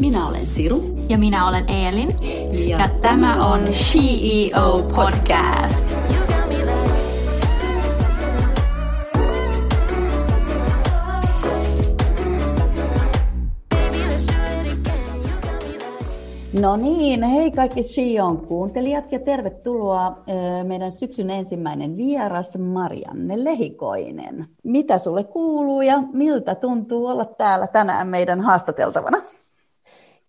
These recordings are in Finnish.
Minä olen Siru. Ja minä olen Eelin. Ja, ja tämä on CEO Podcast. No niin, hei kaikki Shion kuuntelijat ja tervetuloa meidän syksyn ensimmäinen vieras Marianne Lehikoinen. Mitä sulle kuuluu ja miltä tuntuu olla täällä tänään meidän haastateltavana?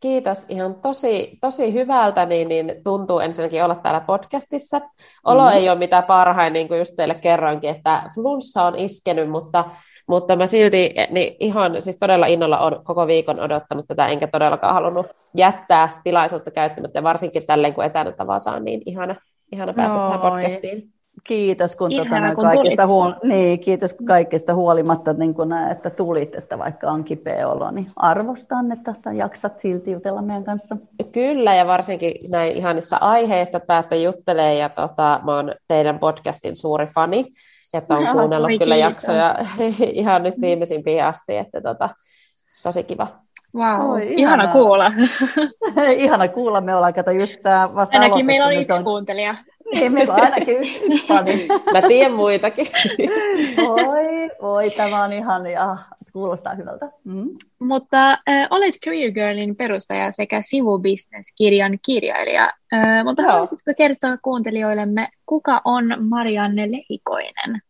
Kiitos. Ihan tosi, tosi hyvältä niin, niin tuntuu ensinnäkin olla täällä podcastissa. Olo mm. ei ole mitään parhain, niin kuin just teille kerroinkin, että flunssa on iskenyt, mutta, mutta mä silti niin ihan siis todella innolla on koko viikon odottanut tätä, enkä todellakaan halunnut jättää tilaisuutta käyttämättä, varsinkin tälleen kun etänä tavataan, niin ihana, ihana päästä Noi. tähän podcastiin. Kiitos, kun, Ihana, tuota, kun kaikista, huol- niin, kiitos kaikista huolimatta, niin kun, että tulit, että vaikka on kipeä olo, niin arvostan, että sä jaksat silti jutella meidän kanssa. Kyllä, ja varsinkin näin ihanista aiheista päästä juttelemaan, ja tota, mä oon teidän podcastin suuri fani, että on kuunnellut kyllä kiitos. jaksoja ihan nyt viimeisimpiin asti, että tota, tosi kiva. Wow, Oi, ihana, ihana kuulla. ihana kuulla, me ollaan kato just tää vasta Ainakin meillä on yksi on... kuuntelija. Niin, meillä on ainakin yksi, fani. Mä tiedän muitakin. Oi, oi, tämä on ihan, ja, kuulostaa hyvältä. Mm. Mutta äh, olet Career Girlin perustaja sekä sivubusiness-kirjan kirjailija. Äh, mutta Joo. haluaisitko kertoa kuuntelijoillemme, kuka on Marianne Lehikoinen?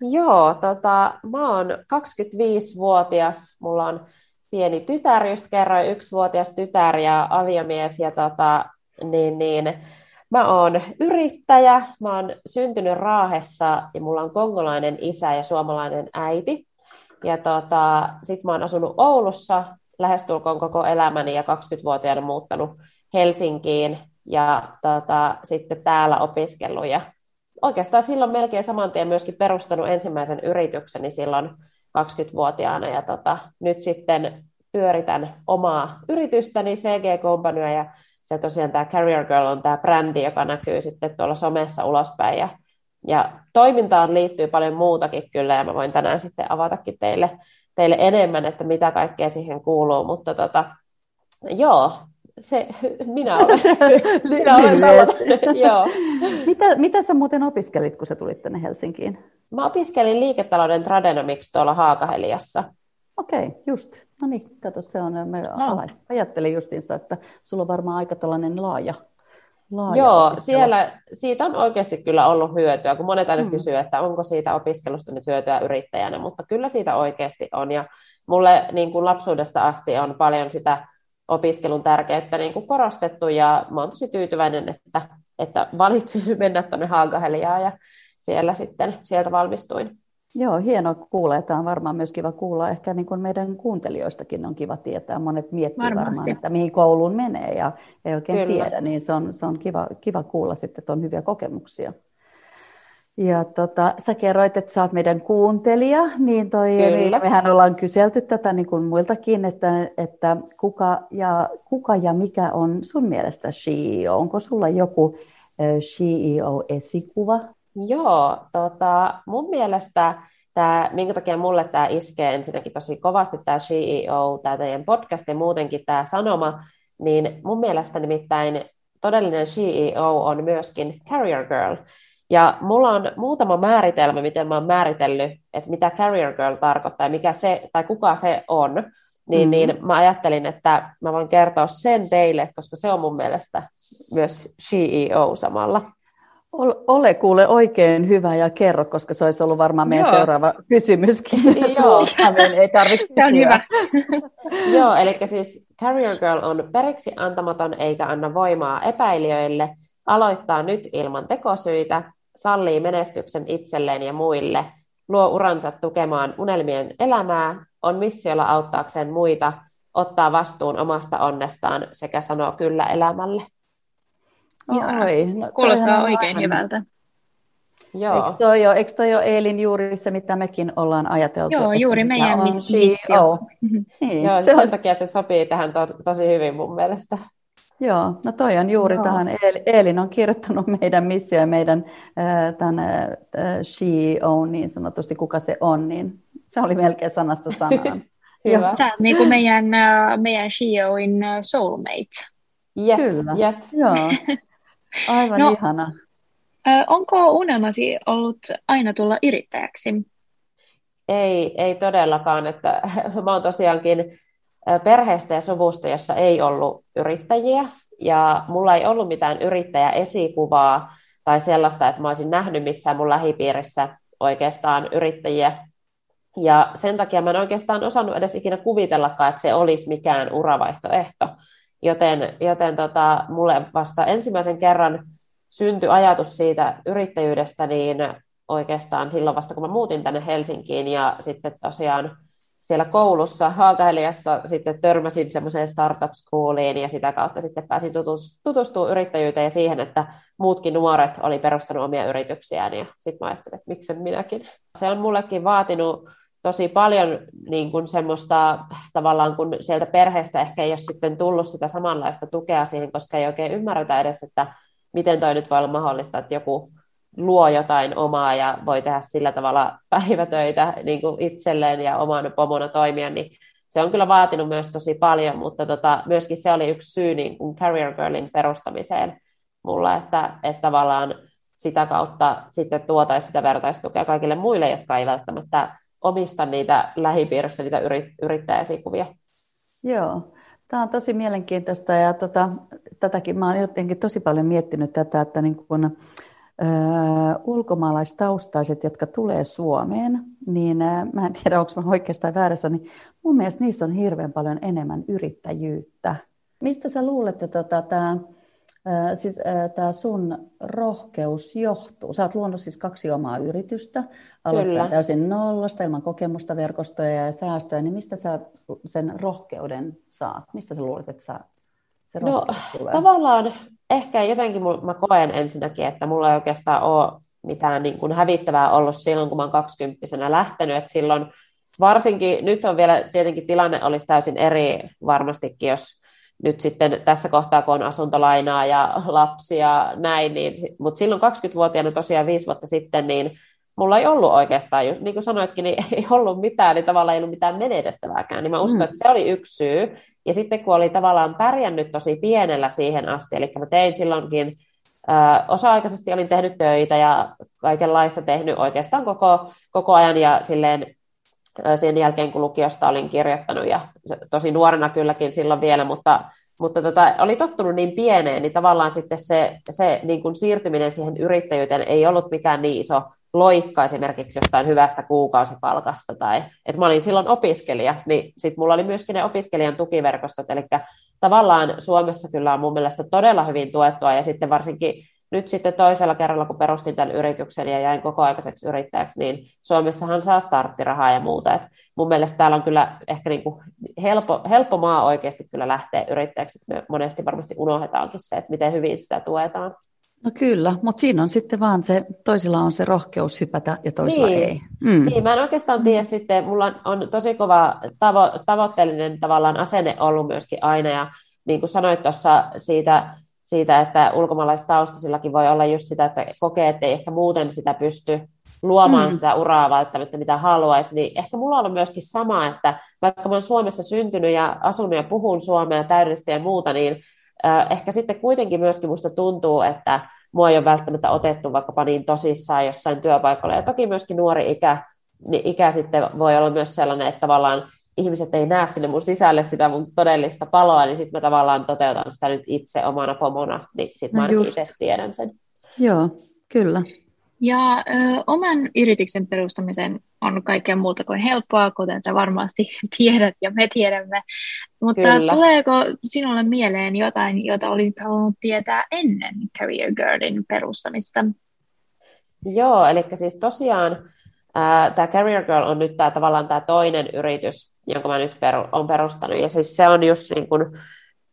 Joo, tota, mä oon 25-vuotias, mulla on pieni tytär, just kerroin, yksivuotias tytär ja aviomies, ja tota, niin, niin, Mä oon yrittäjä, mä oon syntynyt Raahessa ja mulla on kongolainen isä ja suomalainen äiti. Ja tota, sit mä oon asunut Oulussa lähestulkoon koko elämäni ja 20-vuotiaana muuttanut Helsinkiin ja tota, sitten täällä opiskellut. Ja oikeastaan silloin melkein saman tien myöskin perustanut ensimmäisen yritykseni silloin 20-vuotiaana ja tota, nyt sitten pyöritän omaa yritystäni CG Companyaa ja se tosiaan tämä Carrier Girl on tämä brändi, joka näkyy sitten tuolla somessa ulospäin. Ja, ja toimintaan liittyy paljon muutakin kyllä, ja mä voin tänään sitten avatakin teille, teille enemmän, että mitä kaikkea siihen kuuluu. Mutta tota, joo, se, minä olen, minä olen joo. Mitä, mitä sä muuten opiskelit, kun sä tulit tänne Helsinkiin? Mä opiskelin liiketalouden Tradenomics tuolla Haakaheliassa. Okei, okay, just. No niin, kato, se on, mä no. ajattelin justiinsa, että sulla on varmaan aika tällainen laaja, laaja Joo, opiskelu. siellä, siitä on oikeasti kyllä ollut hyötyä, kun monet aina mm. kysyy, että onko siitä opiskelusta nyt hyötyä yrittäjänä, mutta kyllä siitä oikeasti on, ja mulle niin kuin lapsuudesta asti on paljon sitä opiskelun tärkeyttä niin kuin korostettu, ja mä oon tosi tyytyväinen, että, että valitsin mennä tuonne Haagaheliaan, ja siellä sitten, sieltä valmistuin. Joo, hienoa kuulla. Tämä on varmaan myös kiva kuulla. Ehkä niin kuin meidän kuuntelijoistakin on kiva tietää. Monet miettii Varmasti. varmaan, että mihin kouluun menee ja ei oikein Kyllä. tiedä. Niin se on, se on kiva, kiva kuulla sitten, että on hyviä kokemuksia. Ja tota, sä kerroit, että sä oot meidän kuuntelija, niin toi, Kyllä. mehän ollaan kyselty tätä niin kuin muiltakin, että, että kuka, ja, kuka ja mikä on sun mielestä CEO? Onko sulla joku CEO-esikuva Joo, tota, mun mielestä tämä, minkä takia mulle tämä iskee ensinnäkin tosi kovasti tämä CEO, tämä teidän podcast ja muutenkin tämä sanoma, niin mun mielestä nimittäin todellinen CEO on myöskin carrier girl. Ja mulla on muutama määritelmä, miten mä oon määritellyt, että mitä carrier girl tarkoittaa ja mikä se, tai kuka se on. Niin, mm-hmm. niin mä ajattelin, että mä voin kertoa sen teille, koska se on mun mielestä myös CEO samalla. Ole kuule oikein hyvä ja kerro, koska se olisi ollut varmaan meidän Joo. seuraava kysymyskin. Joo. ei tarvitse kysyä. hyvä. Joo, eli siis Carrier Girl on periksi antamaton eikä anna voimaa epäilijöille, aloittaa nyt ilman tekosyitä, sallii menestyksen itselleen ja muille, luo uransa tukemaan unelmien elämää, on missiolla auttaakseen muita, ottaa vastuun omasta onnestaan sekä sanoo kyllä elämälle. Oi, no, Kuulostaa oikein hyvältä. Joo. Eikö toi, jo, eikö toi ole Eelin juuri se, mitä mekin ollaan ajateltu? Joo, juuri meidän on missio. niin, Joo, se sen on... takia se sopii tähän to, tosi hyvin mun mielestä. Joo, no toi on juuri Joo. tähän. Eelin on kirjoittanut meidän missio ja meidän tämän CEO, niin sanotusti kuka se on, niin se oli melkein sanasta sanaan. Hyvä. Sä oot niin kuin meidän, meidän Shioin soulmate. Jep, Kyllä, jep. joo. Aivan no, ihana. Onko unelmasi ollut aina tulla yrittäjäksi? Ei, ei todellakaan. Että mä oon tosiaankin perheestä ja suvusta, jossa ei ollut yrittäjiä, ja mulla ei ollut mitään yrittäjäesikuvaa tai sellaista, että mä olisin nähnyt missään mun lähipiirissä oikeastaan yrittäjiä. Ja sen takia mä en oikeastaan osannut edes ikinä kuvitellakaan, että se olisi mikään uravaihtoehto. Joten, joten tota, mulle vasta ensimmäisen kerran syntyi ajatus siitä yrittäjyydestä, niin oikeastaan silloin vasta, kun mä muutin tänne Helsinkiin ja sitten tosiaan siellä koulussa Haakaheliassa sitten törmäsin semmoiseen startup schooliin ja sitä kautta sitten pääsin tutustumaan yrittäjyyteen ja siihen, että muutkin nuoret oli perustanut omia yrityksiään ja sitten mä ajattelin, että miksen minäkin. Se on mullekin vaatinut tosi paljon niin kuin semmoista tavallaan, kun sieltä perheestä ehkä ei ole sitten tullut sitä samanlaista tukea siihen, koska ei oikein ymmärretä edes, että miten toi nyt voi olla mahdollista, että joku luo jotain omaa ja voi tehdä sillä tavalla päivätöitä niin kuin itselleen ja omana pomona toimia, niin se on kyllä vaatinut myös tosi paljon, mutta tota, myöskin se oli yksi syy niin kuin Career Girlin perustamiseen mulla, että, että tavallaan sitä kautta sitten tuotaisiin sitä vertaistukea kaikille muille, jotka ei välttämättä omista niitä lähipiirissä niitä yrittäjäsikuvia. Joo, tämä on tosi mielenkiintoista ja tota, tätäkin mä jotenkin tosi paljon miettinyt tätä, että niin kun, ulkomaalaistaustaiset, jotka tulee Suomeen, niin mä en tiedä, onko mä oikeastaan väärässä, niin mun mielestä niissä on hirveän paljon enemmän yrittäjyyttä. Mistä sä luulet, että tota, tämä siis, tämä sun rohkeus johtuu? Sä oot luonut siis kaksi omaa yritystä, aloittaa täysin nollasta, ilman kokemusta, verkostoja ja säästöjä, niin mistä sä sen rohkeuden saat? Mistä sä luulet, että sä se no, tulee? tavallaan ehkä jotenkin mä koen ensinnäkin, että mulla ei oikeastaan ole mitään niin kuin hävittävää ollut silloin, kun mä oon kaksikymppisenä lähtenyt, että silloin varsinkin, nyt on vielä tietenkin tilanne olisi täysin eri varmastikin, jos nyt sitten tässä kohtaa, kun on asuntolainaa ja lapsia näin, niin, mutta silloin 20-vuotiaana tosiaan viisi vuotta sitten, niin mulla ei ollut oikeastaan, niin kuin sanoitkin, niin ei ollut mitään, niin tavallaan ei ollut mitään menetettävääkään, niin mä uskon, mm. että se oli yksi syy. Ja sitten kun oli tavallaan pärjännyt tosi pienellä siihen asti, eli mä tein silloinkin, äh, osa-aikaisesti olin tehnyt töitä ja kaikenlaista tehnyt oikeastaan koko, koko ajan ja silleen sen jälkeen, kun lukiosta olin kirjoittanut ja tosi nuorena kylläkin silloin vielä, mutta, mutta tota, oli tottunut niin pieneen, niin tavallaan sitten se, se niin kuin siirtyminen siihen yrittäjyyteen ei ollut mikään niin iso loikka esimerkiksi jostain hyvästä kuukausipalkasta, tai että mä olin silloin opiskelija, niin sitten mulla oli myöskin ne opiskelijan tukiverkostot, eli tavallaan Suomessa kyllä on mun mielestä todella hyvin tuettua, ja sitten varsinkin nyt sitten toisella kerralla, kun perustin tämän yrityksen ja jäin kokoaikaiseksi yrittäjäksi, niin Suomessahan saa starttirahaa ja muuta. Et mun mielestä täällä on kyllä ehkä niin kuin helppo, helppo maa oikeasti kyllä lähteä yrittäjäksi. Me monesti varmasti unohdetaankin se, että miten hyvin sitä tuetaan. No kyllä, mutta siinä on sitten vaan se, toisilla on se rohkeus hypätä ja toisilla niin. ei. Mm. Niin, mä en oikeastaan tiedä sitten, mulla on tosi kova tavo- tavoitteellinen tavallaan asenne ollut myöskin aina ja niin kuin sanoit tuossa siitä, siitä, että ulkomaalaistaustaisillakin voi olla just sitä, että kokee, että ei ehkä muuten sitä pysty luomaan mm. sitä uraa välttämättä, mitä haluaisi, niin ehkä mulla on ollut myöskin sama, että vaikka mä olen Suomessa syntynyt ja asunut ja puhun suomea täydellisesti ja muuta, niin ehkä sitten kuitenkin myöskin musta tuntuu, että mua ei ole välttämättä otettu vaikkapa niin tosissaan jossain työpaikalla. Ja toki myöskin nuori ikä, niin ikä sitten voi olla myös sellainen, että tavallaan ihmiset ei näe sinne mun sisälle sitä mun todellista paloa, niin sitten mä tavallaan toteutan sitä nyt itse omana pomona, niin sitten no mä itse tiedän sen. Joo, kyllä. Ja ö, oman yrityksen perustamisen on kaikkea muuta kuin helppoa, kuten sä varmasti tiedät ja me tiedämme. Mutta Kyllä. tuleeko sinulle mieleen jotain, jota olisit halunnut tietää ennen Career Girlin perustamista? Joo, eli siis tosiaan tämä Career Girl on nyt tää, tavallaan tämä toinen yritys, jonka mä nyt peru, on perustanut. Ja siis se on just niin kuin,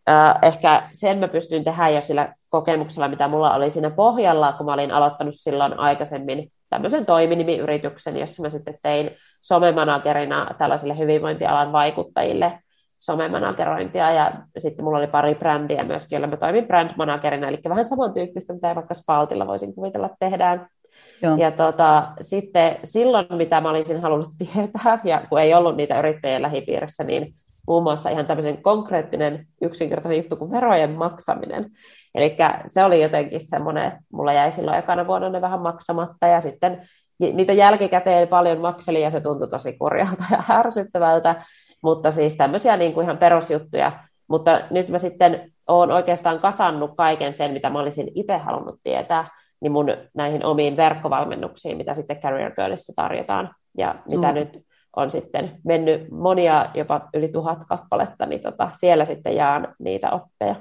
äh, ehkä sen mä pystyn tehdä jo sillä kokemuksella, mitä mulla oli siinä pohjalla, kun mä olin aloittanut silloin aikaisemmin tämmöisen toiminimiyrityksen, jossa mä sitten tein somemanagerina tällaisille hyvinvointialan vaikuttajille somemanagerointia ja sitten mulla oli pari brändiä myöskin, joilla mä toimin brandmanagerina, eli vähän samantyyppistä, mitä vaikka Spaltilla voisin kuvitella tehdään. Joo. Ja tota, sitten silloin, mitä mä olisin halunnut tietää, ja kun ei ollut niitä yrittäjien lähipiirissä, niin muun muassa ihan tämmöisen konkreettinen yksinkertainen juttu kuin verojen maksaminen. Eli se oli jotenkin semmoinen, mulla jäi silloin ekana vuonna ne vähän maksamatta, ja sitten niitä jälkikäteen paljon makseli, ja se tuntui tosi kurjalta ja ärsyttävältä, mutta siis tämmöisiä niin kuin ihan perusjuttuja. Mutta nyt mä sitten olen oikeastaan kasannut kaiken sen, mitä mä olisin itse halunnut tietää, niin mun näihin omiin verkkovalmennuksiin, mitä sitten Career Girlissa tarjotaan, ja mitä mm. nyt on sitten mennyt monia, jopa yli tuhat kappaletta, niin tota, siellä sitten jaan niitä oppeja.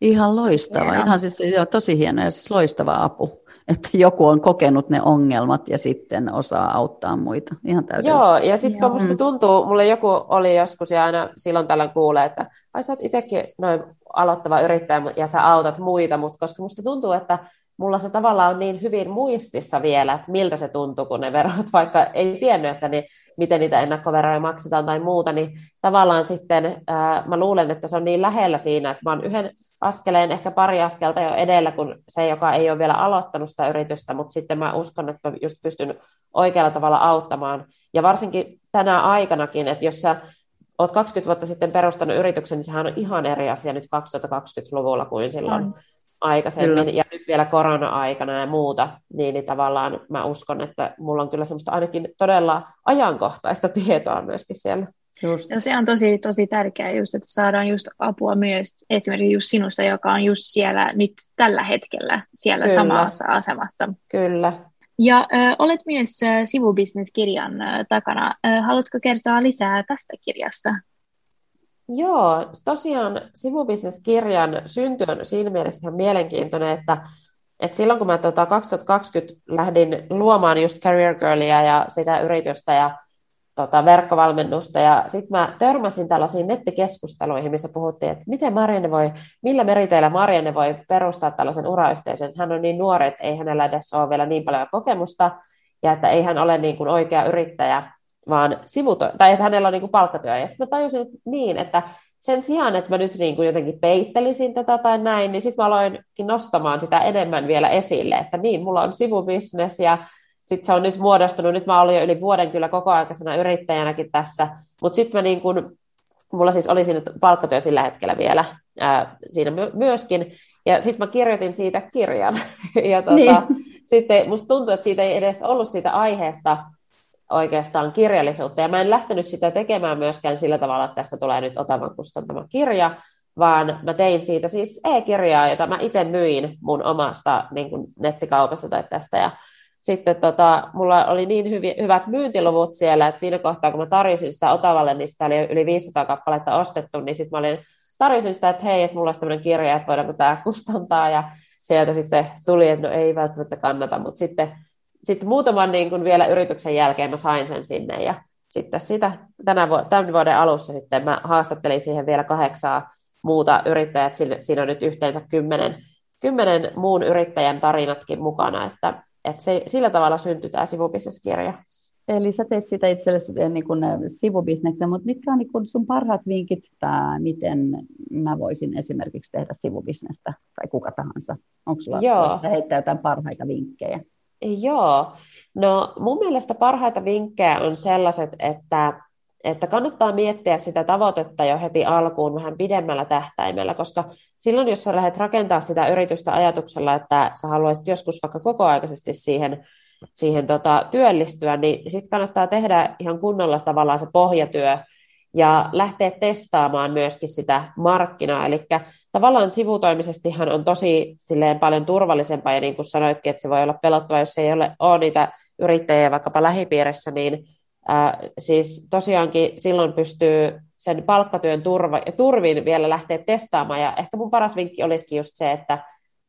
Ihan loistava, hieno. ihan siis joo, tosi hieno ja siis loistava apu, että joku on kokenut ne ongelmat ja sitten osaa auttaa muita. Ihan Joo, ja sitten kun musta tuntuu, mulle joku oli joskus ja aina silloin tällöin kuulee, että ai sä oot itsekin noin aloittava yrittäjä ja sä autat muita, mutta koska musta tuntuu, että mulla se tavallaan on niin hyvin muistissa vielä, että miltä se tuntuu, kun ne verot, vaikka ei tiennyt, että ne, miten niitä ennakkoveroja maksetaan tai muuta, niin tavallaan sitten ää, mä luulen, että se on niin lähellä siinä, että mä oon yhden askeleen, ehkä pari askelta jo edellä kuin se, joka ei ole vielä aloittanut sitä yritystä, mutta sitten mä uskon, että mä just pystyn oikealla tavalla auttamaan. Ja varsinkin tänä aikanakin, että jos sä oot 20 vuotta sitten perustanut yrityksen, niin sehän on ihan eri asia nyt 2020-luvulla kuin silloin. On aikaisemmin kyllä. ja nyt vielä korona-aikana ja muuta, niin, niin tavallaan mä uskon, että mulla on kyllä semmoista ainakin todella ajankohtaista tietoa myöskin siellä. Just. Ja se on tosi, tosi tärkeää just, että saadaan just apua myös esimerkiksi just sinusta, joka on just siellä nyt tällä hetkellä siellä Kyllä. samassa asemassa. Kyllä. Ja ö, olet myös sivubisneskirjan ö, takana. Ö, haluatko kertoa lisää tästä kirjasta? Joo, tosiaan sivubisneskirjan synty on siinä mielessä ihan mielenkiintoinen, että, että silloin kun mä tota 2020 lähdin luomaan just Career Girlia ja sitä yritystä ja tota, verkkovalmennusta, ja sitten mä törmäsin tällaisiin nettikeskusteluihin, missä puhuttiin, että miten Marianne voi, millä meriteillä Marianne voi perustaa tällaisen urayhteisön, hän on niin nuori, että ei hänellä edes ole vielä niin paljon kokemusta, ja että ei hän ole niin kuin oikea yrittäjä, vaan sivuto, tai että hänellä on niin kuin palkkatyö. Ja sitten mä tajusin että niin, että sen sijaan, että mä nyt niin kuin jotenkin peittelisin tätä tai näin, niin sitten mä aloinkin nostamaan sitä enemmän vielä esille, että niin, mulla on sivubisnes ja sitten se on nyt muodostunut, nyt mä olin jo yli vuoden kyllä kokoaikaisena yrittäjänäkin tässä, mutta sitten mä niin kuin, mulla siis oli siinä palkkatyö sillä hetkellä vielä ää, siinä my- myöskin, ja sitten mä kirjoitin siitä kirjan, ja tota, niin. sitten musta tuntuu, että siitä ei edes ollut siitä aiheesta oikeastaan kirjallisuutta. Ja mä en lähtenyt sitä tekemään myöskään sillä tavalla, että tässä tulee nyt Otavan kustantama kirja, vaan mä tein siitä siis e-kirjaa, jota mä itse myin mun omasta niin kuin nettikaupasta tai tästä. Ja sitten tota, mulla oli niin hyvi, hyvät myyntiluvut siellä, että siinä kohtaa, kun mä tarjosin sitä Otavalle, niin sitä oli yli 500 kappaletta ostettu, niin sitten mä olin, tarjosin sitä, että hei, että mulla olisi tämmöinen kirja, että voidaanko tämä kustantaa, ja sieltä sitten tuli, että no ei välttämättä kannata, mutta sitten sitten muutaman niin kuin vielä yrityksen jälkeen mä sain sen sinne ja sitten sitä tänä vu- tämän vuoden alussa sitten mä haastattelin siihen vielä kahdeksaa muuta yrittäjät, siinä on nyt yhteensä kymmenen, kymmenen muun yrittäjän tarinatkin mukana, että, että se, sillä tavalla syntyi tämä sivubisneskirja. Eli sä teet sitä itsellesi eh, niin kuin eh, sivubisneksen, mutta mitkä on niin kuin sun parhaat vinkit, tai miten mä voisin esimerkiksi tehdä sivubisnestä, tai kuka tahansa? Onko sulla Joo. heittää jotain parhaita vinkkejä? Joo, no mun mielestä parhaita vinkkejä on sellaiset, että, että kannattaa miettiä sitä tavoitetta jo heti alkuun vähän pidemmällä tähtäimellä, koska silloin, jos sä lähdet rakentaa sitä yritystä ajatuksella, että sä haluaisit joskus vaikka kokoaikaisesti siihen, siihen tota, työllistyä, niin sitten kannattaa tehdä ihan kunnolla tavallaan se pohjatyö, ja lähteä testaamaan myöskin sitä markkinaa. Eli tavallaan sivutoimisestihan on tosi silleen paljon turvallisempaa, ja niin kuin sanoitkin, että se voi olla pelottava, jos ei ole, ole niitä yrittäjiä vaikkapa lähipiirissä, niin ää, siis tosiaankin silloin pystyy sen palkkatyön turva, turvin vielä lähteä testaamaan, ja ehkä mun paras vinkki olisikin just se, että,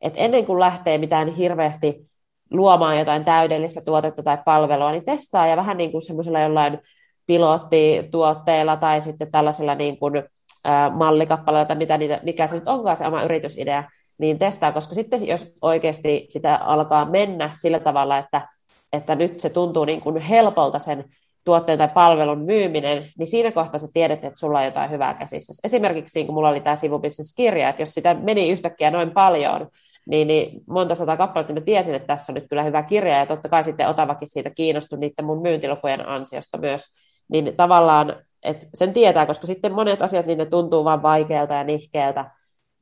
että ennen kuin lähtee mitään hirveästi luomaan jotain täydellistä tuotetta tai palvelua, niin testaa ja vähän niin kuin semmoisella jollain pilottituotteilla tai sitten tällaisella niin kuin, ä, mallikappaleella tai mitä niitä, mikä se nyt onkaan se oma yritysidea, niin testaa, koska sitten jos oikeasti sitä alkaa mennä sillä tavalla, että, että nyt se tuntuu niin kuin helpolta sen tuotteen tai palvelun myyminen, niin siinä kohtaa sä tiedät, että sulla on jotain hyvää käsissä. Esimerkiksi niin kun mulla oli tämä sivubisneskirja, että jos sitä meni yhtäkkiä noin paljon, niin, niin monta sata kappaletta niin mä tiesin, että tässä on nyt kyllä hyvä kirja, ja totta kai sitten Otavakin siitä kiinnostui niiden mun myyntilukujen ansiosta myös, niin tavallaan, että sen tietää, koska sitten monet asiat, niin ne tuntuu vaan vaikealta ja nihkeältä,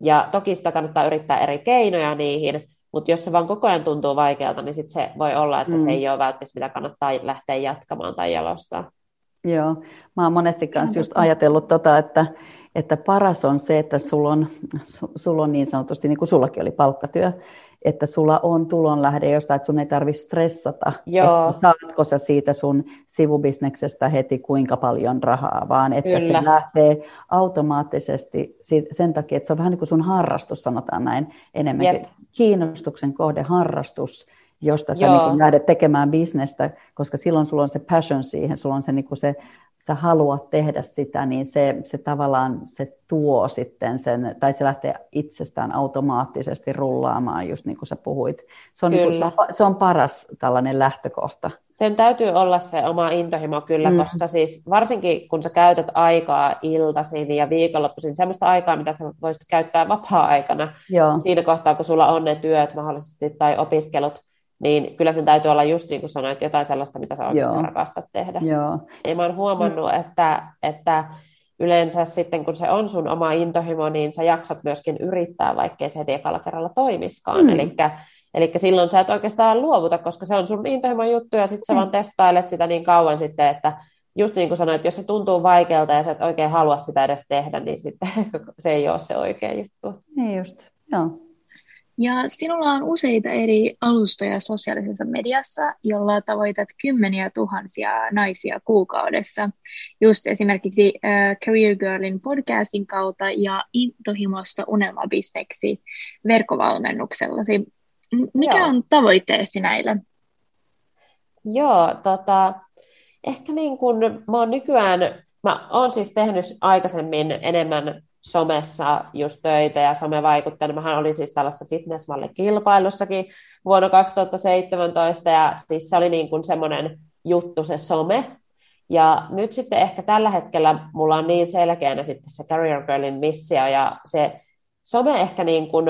ja toki sitä kannattaa yrittää eri keinoja niihin, mutta jos se vaan koko ajan tuntuu vaikealta, niin sitten se voi olla, että mm. se ei ole välttämättä, mitä kannattaa lähteä jatkamaan tai jalostaa. Joo, mä oon monesti kanssa just ajatellut tota, että, että paras on se, että sulla on, sulla on niin sanotusti, niin kuin sullakin oli palkkatyö, että sulla on tulonlähde jostain, että sun ei tarvitse stressata, Joo. että saatko sä siitä sun sivubisneksestä heti kuinka paljon rahaa, vaan että Kyllä. se lähtee automaattisesti sen takia, että se on vähän niin kuin sun harrastus, sanotaan näin, enemmänkin Jep. kiinnostuksen kohde, harrastus, josta sä niin lähdet tekemään bisnestä, koska silloin sulla on se passion siihen, sulla on se, niin se sä haluat tehdä sitä, niin se, se tavallaan se tuo sitten sen, tai se lähtee itsestään automaattisesti rullaamaan, just niin kuin sä puhuit. Se on, niin kuin, se on, se on paras tällainen lähtökohta. Sen täytyy olla se oma intohimo kyllä, mm. koska siis varsinkin kun sä käytät aikaa iltaisin ja viikonloppuisin, semmoista aikaa, mitä sä voisit käyttää vapaa-aikana, Joo. siinä kohtaa, kun sulla on ne työt mahdollisesti tai opiskelut, niin kyllä sen täytyy olla just niin kuin sanoit, jotain sellaista, mitä sä oikeasti Joo. rakastat tehdä. Joo. Ja mä oon huomannut, mm. että, että yleensä sitten kun se on sun oma intohimo, niin sä jaksat myöskin yrittää, vaikkei se heti ekalla kerralla toimiskaan. Mm. Eli silloin sä et oikeastaan luovuta, koska se on sun intohimo juttu ja sitten sä mm. vaan testailet sitä niin kauan sitten, että just niin kuin sanoit, että jos se tuntuu vaikealta ja sä et oikein halua sitä edes tehdä, niin sitten se ei ole se oikea juttu. Niin just, joo. Ja sinulla on useita eri alustoja sosiaalisessa mediassa, jolla tavoitat kymmeniä tuhansia naisia kuukaudessa. Just esimerkiksi äh, Career Girlin podcastin kautta ja Intohimosta unelmabisneksi verkkovalmennuksellasi. Mikä Joo. on tavoitteesi näille? Joo, tota, ehkä niin kuin mä oon nykyään, mä oon siis tehnyt aikaisemmin enemmän somessa just töitä ja somevaikuttajana. Mähän olin siis tällaisessa fitnessmallikilpailussakin vuonna 2017 ja siis se oli niin kuin semmoinen juttu se some. Ja nyt sitten ehkä tällä hetkellä mulla on niin selkeänä sitten se Career Girlin missio ja se some ehkä niin kuin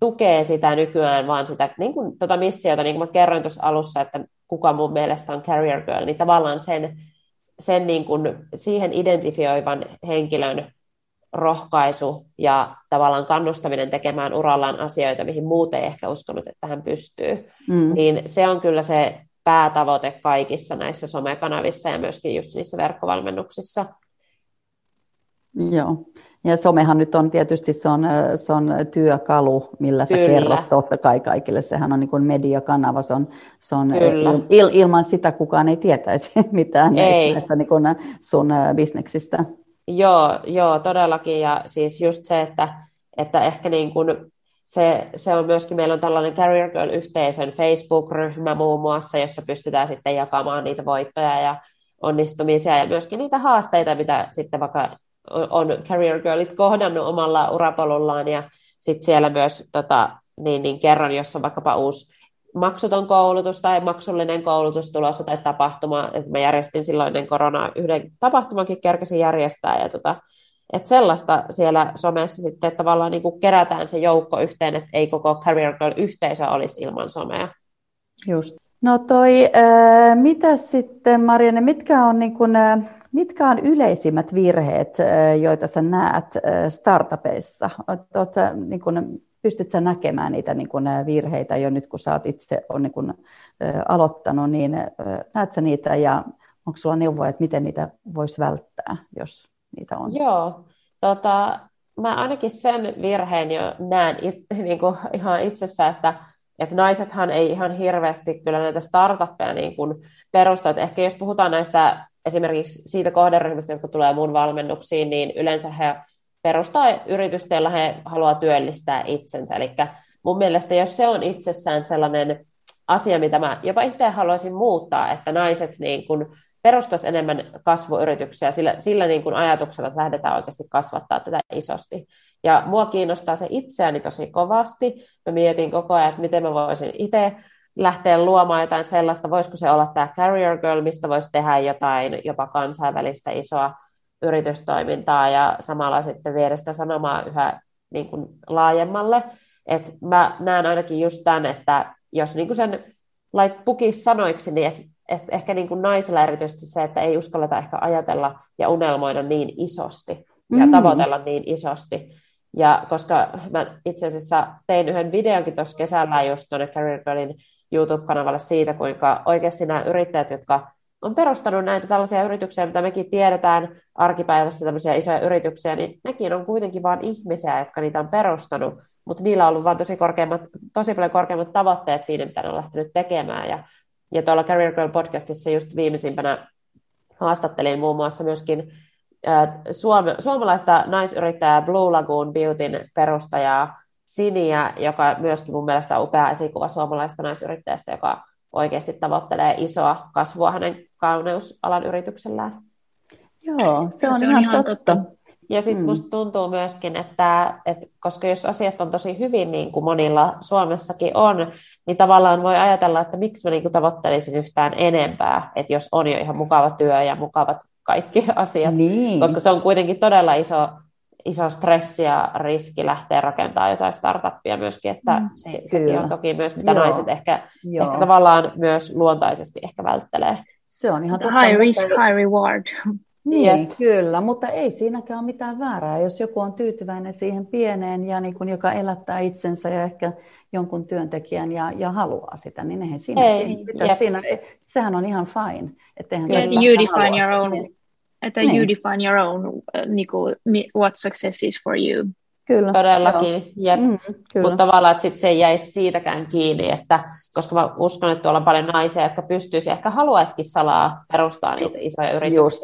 tukee sitä nykyään vaan sitä niin kuin tota missiota, niin kuin mä kerroin tuossa alussa, että kuka mun mielestä on Career Girl, niin tavallaan sen, sen niin kuin siihen identifioivan henkilön rohkaisu ja tavallaan kannustaminen tekemään urallaan asioita, mihin muuten ei ehkä uskonut, että hän pystyy, mm. niin se on kyllä se päätavoite kaikissa näissä somekanavissa ja myöskin just niissä verkkovalmennuksissa. Joo, ja somehan nyt on tietysti se on, se on työkalu, millä sä Kyllä. kerrot totta kai kaikille. Sehän on niin kuin mediakanava, se on, se on il, ilman sitä kukaan ei tietäisi mitään ei. näistä niin kuin sun bisneksistä. Joo, joo, todellakin. Ja siis just se, että, että ehkä niin kuin se, se on myöskin, meillä on tällainen Career Girl-yhteisön Facebook-ryhmä muun muassa, jossa pystytään sitten jakamaan niitä voittoja ja onnistumisia ja myöskin niitä haasteita, mitä sitten vaikka on Career Girlit kohdannut omalla urapolullaan ja sitten siellä myös tota, niin, niin kerron, jos on vaikkapa uusi maksuton koulutus tai maksullinen koulutus tulossa tai tapahtuma, että mä järjestin silloin ennen koronaa yhden tapahtumankin kerkesin järjestää ja tota, että sellaista siellä somessa sitten että tavallaan niin kuin kerätään se joukko yhteen, että ei koko Career Girl-yhteisö olisi ilman somea. Just. No toi, äh, mitä sitten Marianne, mitkä on, niin kuin, äh, mitkä on yleisimmät virheet, äh, joita sä näet äh, startupeissa? Oot, sä, niin kuin, pystyt sä näkemään niitä niin kuin virheitä jo nyt, kun sä oot itse on niin kuin, aloittanut, niin näet sä niitä ja onko sulla neuvoja, että miten niitä voisi välttää, jos niitä on? Joo, tota, mä ainakin sen virheen jo näen it, niin kuin ihan itsessä, että, että naisethan ei ihan hirveästi kyllä näitä startuppeja niin kuin perusta. Että ehkä jos puhutaan näistä esimerkiksi siitä kohderyhmästä, jotka tulee mun valmennuksiin, niin yleensä he perustaa yritystä, jolla he haluaa työllistää itsensä. Eli mun mielestä jos se on itsessään sellainen asia, mitä mä jopa itse haluaisin muuttaa, että naiset niin kuin perustaisi enemmän kasvuyrityksiä sillä, sillä niin kuin ajatuksella, että lähdetään oikeasti kasvattaa tätä isosti. Ja mua kiinnostaa se itseäni tosi kovasti. Mä mietin koko ajan, että miten mä voisin itse lähteä luomaan jotain sellaista, voisiko se olla tämä Carrier Girl, mistä voisi tehdä jotain jopa kansainvälistä isoa yritystoimintaa ja samalla sitten viedä sitä sanomaa yhä niin kuin laajemmalle. että mä näen ainakin just tämän, että jos niin kuin sen lait pukis sanoiksi, niin että et ehkä niin kuin naisilla erityisesti se, että ei uskalleta ehkä ajatella ja unelmoida niin isosti ja mm. tavoitella niin isosti. Ja koska mä itse asiassa tein yhden videonkin tuossa kesällä just tuonne Career Girlin YouTube-kanavalle siitä, kuinka oikeasti nämä yrittäjät, jotka on perustanut näitä tällaisia yrityksiä, mitä mekin tiedetään arkipäivässä tämmöisiä isoja yrityksiä, niin nekin on kuitenkin vain ihmisiä, jotka niitä on perustanut, mutta niillä on ollut vain tosi, tosi paljon korkeammat tavoitteet siinä, mitä ne on lähtenyt tekemään. Ja, ja tuolla Career Girl podcastissa just viimeisimpänä haastattelin muun muassa myöskin suome, suomalaista naisyrittäjää Blue Lagoon Beautyn perustajaa Siniä, joka myöskin mun mielestä on upea esikuva suomalaista naisyrittäjästä, joka oikeasti tavoittelee isoa kasvua hänen kauneusalan yrityksellään. Joo, se on, se on ihan, ihan totta. totta. Ja sitten mm. musta tuntuu myöskin, että, että koska jos asiat on tosi hyvin, niin kuin monilla Suomessakin on, niin tavallaan voi ajatella, että miksi mä niin kuin tavoittelisin yhtään enempää, että jos on jo ihan mukava työ ja mukavat kaikki asiat, niin. koska se on kuitenkin todella iso, iso stressi ja riski lähteä rakentamaan jotain startuppia myöskin, että mm, se, sekin on toki myös, mitä Joo. naiset ehkä, ehkä tavallaan myös luontaisesti ehkä välttelee. Se on ihan totta. High risk, high reward. Niin, Jep. kyllä, mutta ei siinäkään ole mitään väärää. Jos joku on tyytyväinen siihen pieneen ja niin kuin, joka elättää itsensä ja ehkä jonkun työntekijän ja, ja haluaa sitä, niin eihän siinä, ei, siinä, siinä, sehän on ihan fine. Että yeah, you define your own. Että niin. you define your own uh, niin kuin, what success is for you. Kyllä. Todellakin, jep. Mm, kyllä. mutta tavallaan, että sit se ei jäisi siitäkään kiinni, että, koska mä uskon, että tuolla on paljon naisia, jotka pystyisi ehkä haluaisikin salaa perustaa niitä isoja yrityksiä. Just.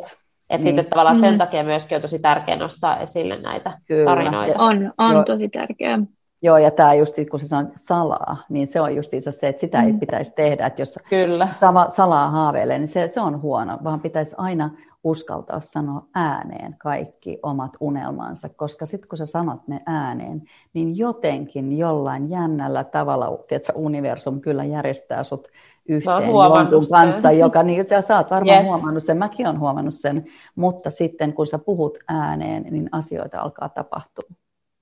Että niin. sitten tavallaan sen mm. takia myöskin on tosi tärkeää nostaa esille näitä Kyllä. tarinoita. On, on Joo. tosi tärkeää. Joo, ja tämä just, kun se on salaa, niin se on just se, että sitä mm. ei pitäisi tehdä. Että jos Kyllä. Sama, salaa haaveilee, niin se, se on huono, vaan pitäisi aina uskaltaa sanoa ääneen kaikki omat unelmansa, koska sitten kun sä sanot ne ääneen, niin jotenkin jollain jännällä tavalla, että universum kyllä järjestää sut yhteen jonkun kanssa, sen. joka, niin sä, sä oot varmaan yeah. huomannut sen, mäkin olen huomannut sen, mutta sitten kun sä puhut ääneen, niin asioita alkaa tapahtua.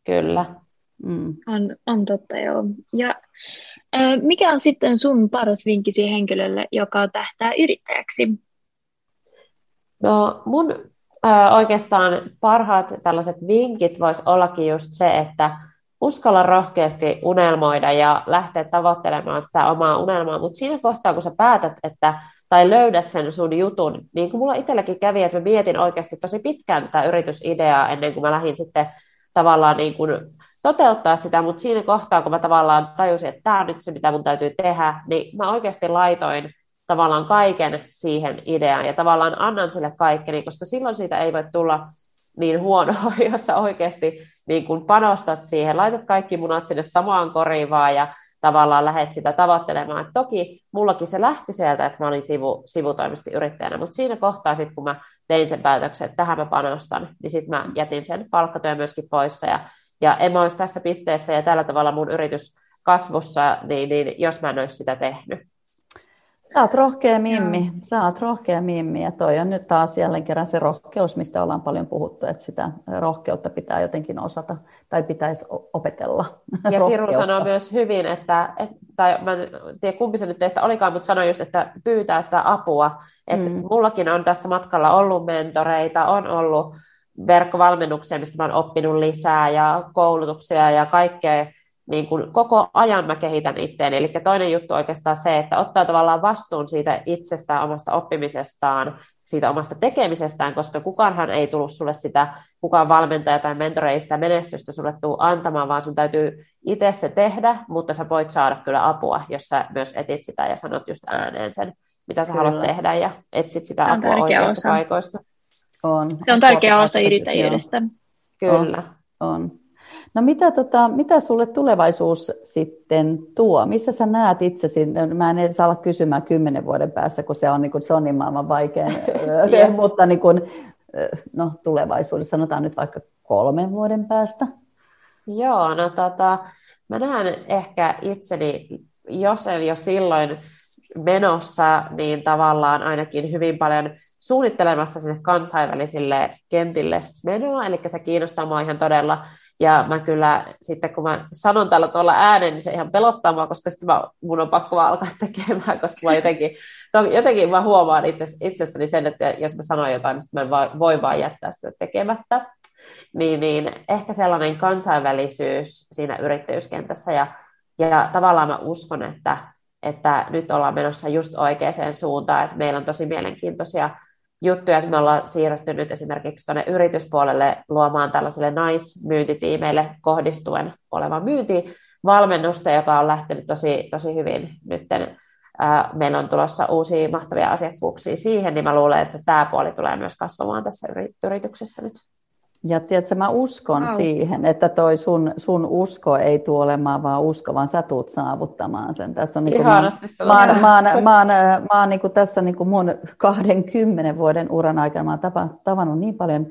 Kyllä. Mm. On, on totta, joo. Ja äh, mikä on sitten sun paras vinkki siihen henkilölle, joka tähtää yrittäjäksi? No mun äh, oikeastaan parhaat tällaiset vinkit voisi ollakin just se, että uskalla rohkeasti unelmoida ja lähteä tavoittelemaan sitä omaa unelmaa, mutta siinä kohtaa, kun sä päätät, että, tai löydät sen sun jutun, niin kuin mulla itselläkin kävi, että mä mietin oikeasti tosi pitkään tätä yritysideaa ennen kuin mä lähdin sitten tavallaan niin kuin toteuttaa sitä, mutta siinä kohtaa, kun mä tavallaan tajusin, että tämä on nyt se, mitä mun täytyy tehdä, niin mä oikeasti laitoin tavallaan kaiken siihen ideaan ja tavallaan annan sille kaikkeni, koska silloin siitä ei voi tulla niin huonoa, jos sä oikeasti niin kun panostat siihen, laitat kaikki munat sinne samaan koriin vaan ja tavallaan lähdet sitä tavoittelemaan. Et toki mullakin se lähti sieltä, että mä olin sivu, sivutoimisesti yrittäjänä, mutta siinä kohtaa sitten, kun mä tein sen päätöksen, että tähän mä panostan, niin sitten mä jätin sen palkkatyön myöskin poissa ja, ja en mä olisi tässä pisteessä ja tällä tavalla mun yritys kasvussa, niin, niin jos mä en olisi sitä tehnyt. Sä oot rohkea mimmi, Joo. sä oot rohkea mimmi ja toi on nyt taas jälleen kerran se rohkeus, mistä ollaan paljon puhuttu, että sitä rohkeutta pitää jotenkin osata tai pitäisi opetella. Ja Siru sanoo myös hyvin, että, et, tai mä en tiedä kumpi se nyt teistä olikaan, mutta sanoi just, että pyytää sitä apua. Että mm. mullakin on tässä matkalla ollut mentoreita, on ollut verkkovalmennuksia, mistä mä oon oppinut lisää ja koulutuksia ja kaikkea niin kuin koko ajan mä kehitän itteeni. Eli toinen juttu oikeastaan se, että ottaa tavallaan vastuun siitä itsestään, omasta oppimisestaan, siitä omasta tekemisestään, koska kukaanhan ei tullut sulle sitä, kukaan valmentaja tai mentori ei sitä menestystä sulle tuu antamaan, vaan sun täytyy itse se tehdä, mutta sä voit saada kyllä apua, jos sä myös etit sitä ja sanot just ääneen sen, mitä sä kyllä. haluat tehdä ja etsit sitä apua oikeasta osa. paikoista. On. Se on tärkeä osa yrittäjyydestä. Kyllä. On. on. No mitä, tota, mitä sulle tulevaisuus sitten tuo? Missä sä näet itsesi? Mä en edes ala kysymään kymmenen vuoden päästä, kun se on, niin kuin, se on niin maailman vaikein, yeah. mutta niin kuin, no, tulevaisuudessa sanotaan nyt vaikka kolmen vuoden päästä. Joo, no tota, mä näen ehkä itseni, jos en jo silloin menossa, niin tavallaan ainakin hyvin paljon suunnittelemassa sinne kansainvälisille kentille menoa, eli se kiinnostaa mua ihan todella. Ja mä kyllä sitten, kun mä sanon tällä tuolla ääneen, niin se ihan pelottaa mua, koska sitten mä, mun on pakko vaan alkaa tekemään, koska mä jotenkin, jotenkin mä huomaan itse, itsessäni sen, että jos mä sanon jotain, niin sitten mä voi vaan jättää sitä tekemättä. Niin, niin ehkä sellainen kansainvälisyys siinä yrittäjyyskentässä ja, ja tavallaan mä uskon, että, että nyt ollaan menossa just oikeaan suuntaan, että meillä on tosi mielenkiintoisia juttuja, että me ollaan siirrytty nyt esimerkiksi tuonne yrityspuolelle luomaan tällaiselle naismyyntitiimeille kohdistuen oleva myyntivalmennusta, joka on lähtenyt tosi, tosi hyvin nytten. Meillä on tulossa uusia mahtavia asiakkuuksia siihen, niin mä luulen, että tämä puoli tulee myös kasvamaan tässä yrityksessä nyt. Ja tiedätkö, mä uskon wow. siihen, että toi sun, sun usko ei tule olemaan vaan usko, vaan sä tuut saavuttamaan sen. Tässä on niin mä, mä, mä, mä, mä, mä, mä oon niin kuin tässä niin kuin mun 20 vuoden uran aikana mä oon tapa, tavannut niin paljon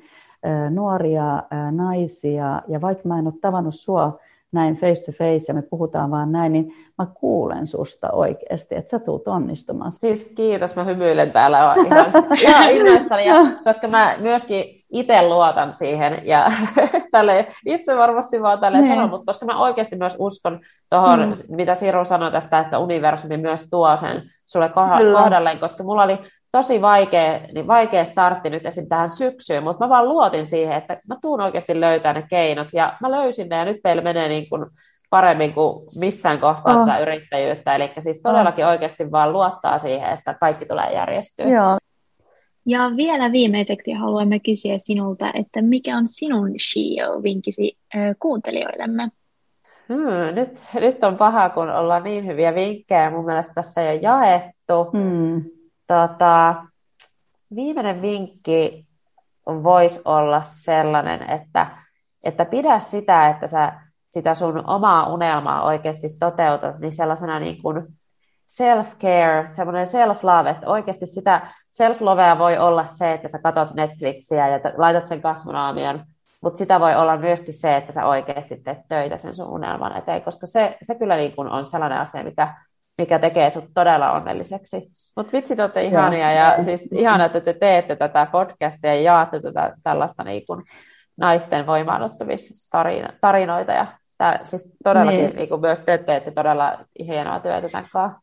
äh, nuoria äh, naisia, ja vaikka mä en ole tavannut sua näin face to face ja me puhutaan vaan näin, niin mä kuulen susta oikeasti, että sä tuut onnistumaan. Siis kiitos, mä hymyilen täällä ihan, ihan innoissani, ja, koska mä myöskin itse luotan siihen ja tälle, itse varmasti vaan tälle niin. sanon, mutta koska mä oikeasti myös uskon tuohon, mm. mitä Siru sanoi tästä, että universumi myös tuo sen sulle kohdalleen, koska mulla oli tosi vaikea, niin vaikea startti nyt esim. tähän syksyyn, mutta mä vaan luotin siihen, että mä tuun oikeasti löytää ne keinot ja mä löysin ne ja nyt meillä menee niin kuin paremmin kuin missään kohtaa oh. tätä yrittäjyyttä. Eli siis todellakin oh. oikeasti vaan luottaa siihen, että kaikki tulee järjestyä. Joo. Ja vielä viimeiseksi haluamme kysyä sinulta, että mikä on sinun Shio-vinkisi äh, kuuntelijoillemme? Hmm, nyt, nyt on paha, kun ollaan niin hyviä vinkkejä mun mielestä tässä jo jaettu. Hmm. Tota, viimeinen vinkki voisi olla sellainen, että, että pidä sitä, että sä sitä sun omaa unelmaa oikeasti toteutat, niin sellaisena niin kuin self-care, semmoinen self-love, että oikeasti sitä self-lovea voi olla se, että sä katsot Netflixiä ja laitat sen kasvunaamion, mutta sitä voi olla myöskin se, että sä oikeasti teet töitä sen sun unelman eteen, koska se, se kyllä niin kuin on sellainen asia, mikä, mikä tekee sut todella onnelliseksi. Mutta vitsi, te olette ihania ja, ja siis ihana, että te teette tätä podcastia ja jaatte tätä tällaista niin kuin naisten voimaannuttamistarinoita ja Tää, siis todellakin niin. Niin kuin myös te teette todella hienoa työtä tämän kanssa.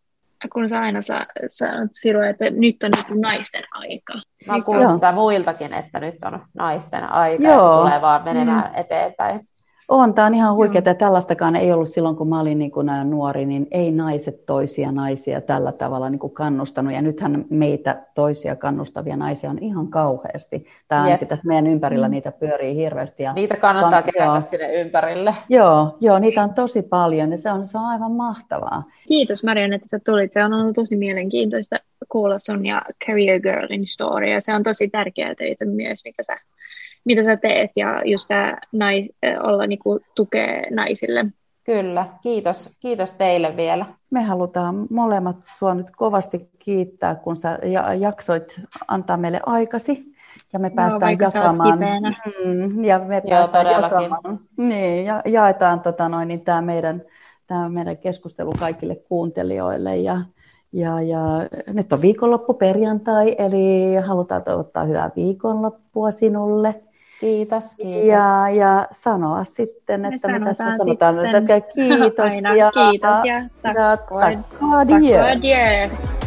Kun sä aina sanot Siru, että nyt on niin naisten aika. Mä oon kuullut muiltakin, että nyt on naisten aika Joo. ja se tulee vaan menemään mm. eteenpäin. On, tämä on ihan huikeaa. Tällaistakaan ei ollut silloin, kun mä olin niin kuin nuori, niin ei naiset toisia naisia tällä tavalla niin kuin kannustanut. Ja nythän meitä toisia kannustavia naisia on ihan kauheasti. Tämä ainakin tässä meidän ympärillä mm. niitä pyörii hirveästi. Ja niitä kannattaa kerätä sinne ympärille. Joo, joo, niitä on tosi paljon ja se on, se on aivan mahtavaa. Kiitos Marian, että sä tulit. Se on ollut tosi mielenkiintoista kuulla sun ja Career Girlin story. Ja se on tosi tärkeää töitä myös, mitä sä mitä sä teet ja just tämä nais, olla niin kuin, tukea naisille. Kyllä, kiitos, kiitos teille vielä. Me halutaan molemmat sua nyt kovasti kiittää, kun sä jaksoit antaa meille aikasi. Ja me päästään Joo, jakamaan. Mm, ja me Joo, päästään jakamaan. Niin, ja jaetaan tota noin, niin tämä meidän, tämä meidän keskustelu kaikille kuuntelijoille. Ja, ja, ja nyt on viikonloppu perjantai, eli halutaan toivottaa hyvää viikonloppua sinulle. Kiitos, kiitos. Ja, ja sanoa sitten, että mitä me sanotaan, sitten. että kiitos. Aina, ja, kiitos ja tack, ja tack, tack, tack,